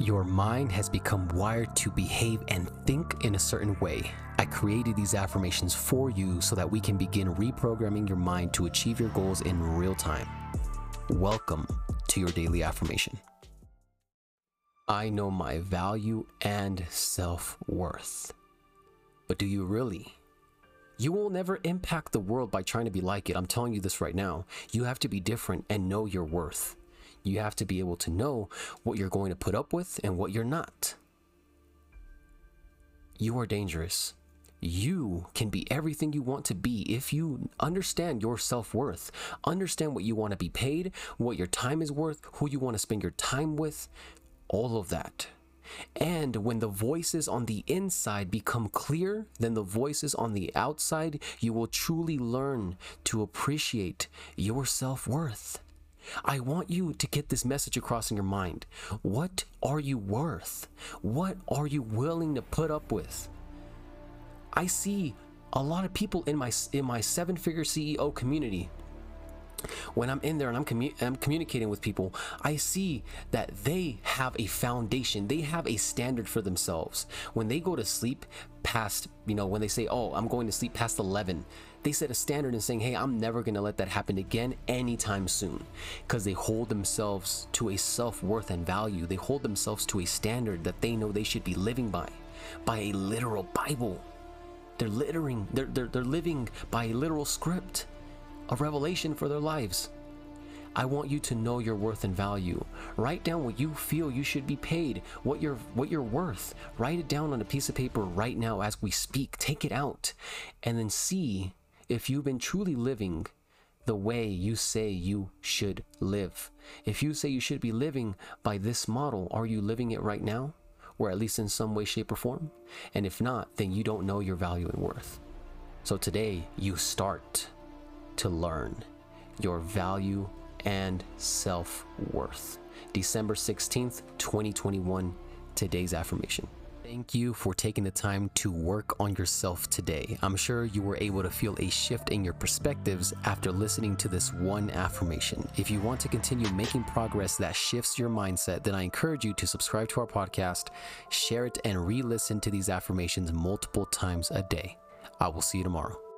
Your mind has become wired to behave and think in a certain way. I created these affirmations for you so that we can begin reprogramming your mind to achieve your goals in real time. Welcome to your daily affirmation. I know my value and self worth. But do you really? You will never impact the world by trying to be like it. I'm telling you this right now. You have to be different and know your worth. You have to be able to know what you're going to put up with and what you're not. You are dangerous. You can be everything you want to be if you understand your self worth, understand what you want to be paid, what your time is worth, who you want to spend your time with, all of that. And when the voices on the inside become clear, then the voices on the outside, you will truly learn to appreciate your self worth. I want you to get this message across in your mind. What are you worth? What are you willing to put up with? I see a lot of people in my in my seven-figure CEO community when I'm in there and I'm, commu- I'm, communicating with people, I see that they have a foundation. They have a standard for themselves. When they go to sleep past, you know, when they say, "Oh, I'm going to sleep past 11," they set a standard and saying, hey, I'm never going to let that happen again anytime soon. Because they hold themselves to a self worth and value. They hold themselves to a standard that they know they should be living by, by a literal Bible. They're littering, they're, they're, they're living by a literal script, a revelation for their lives. I want you to know your worth and value. Write down what you feel you should be paid, what you're what you're worth. Write it down on a piece of paper right now as we speak. Take it out and then see if you've been truly living the way you say you should live. If you say you should be living by this model, are you living it right now? Or at least in some way, shape, or form? And if not, then you don't know your value and worth. So today, you start to learn your value and self worth. December 16th, 2021, today's affirmation. Thank you for taking the time to work on yourself today. I'm sure you were able to feel a shift in your perspectives after listening to this one affirmation. If you want to continue making progress that shifts your mindset, then I encourage you to subscribe to our podcast, share it, and re listen to these affirmations multiple times a day. I will see you tomorrow.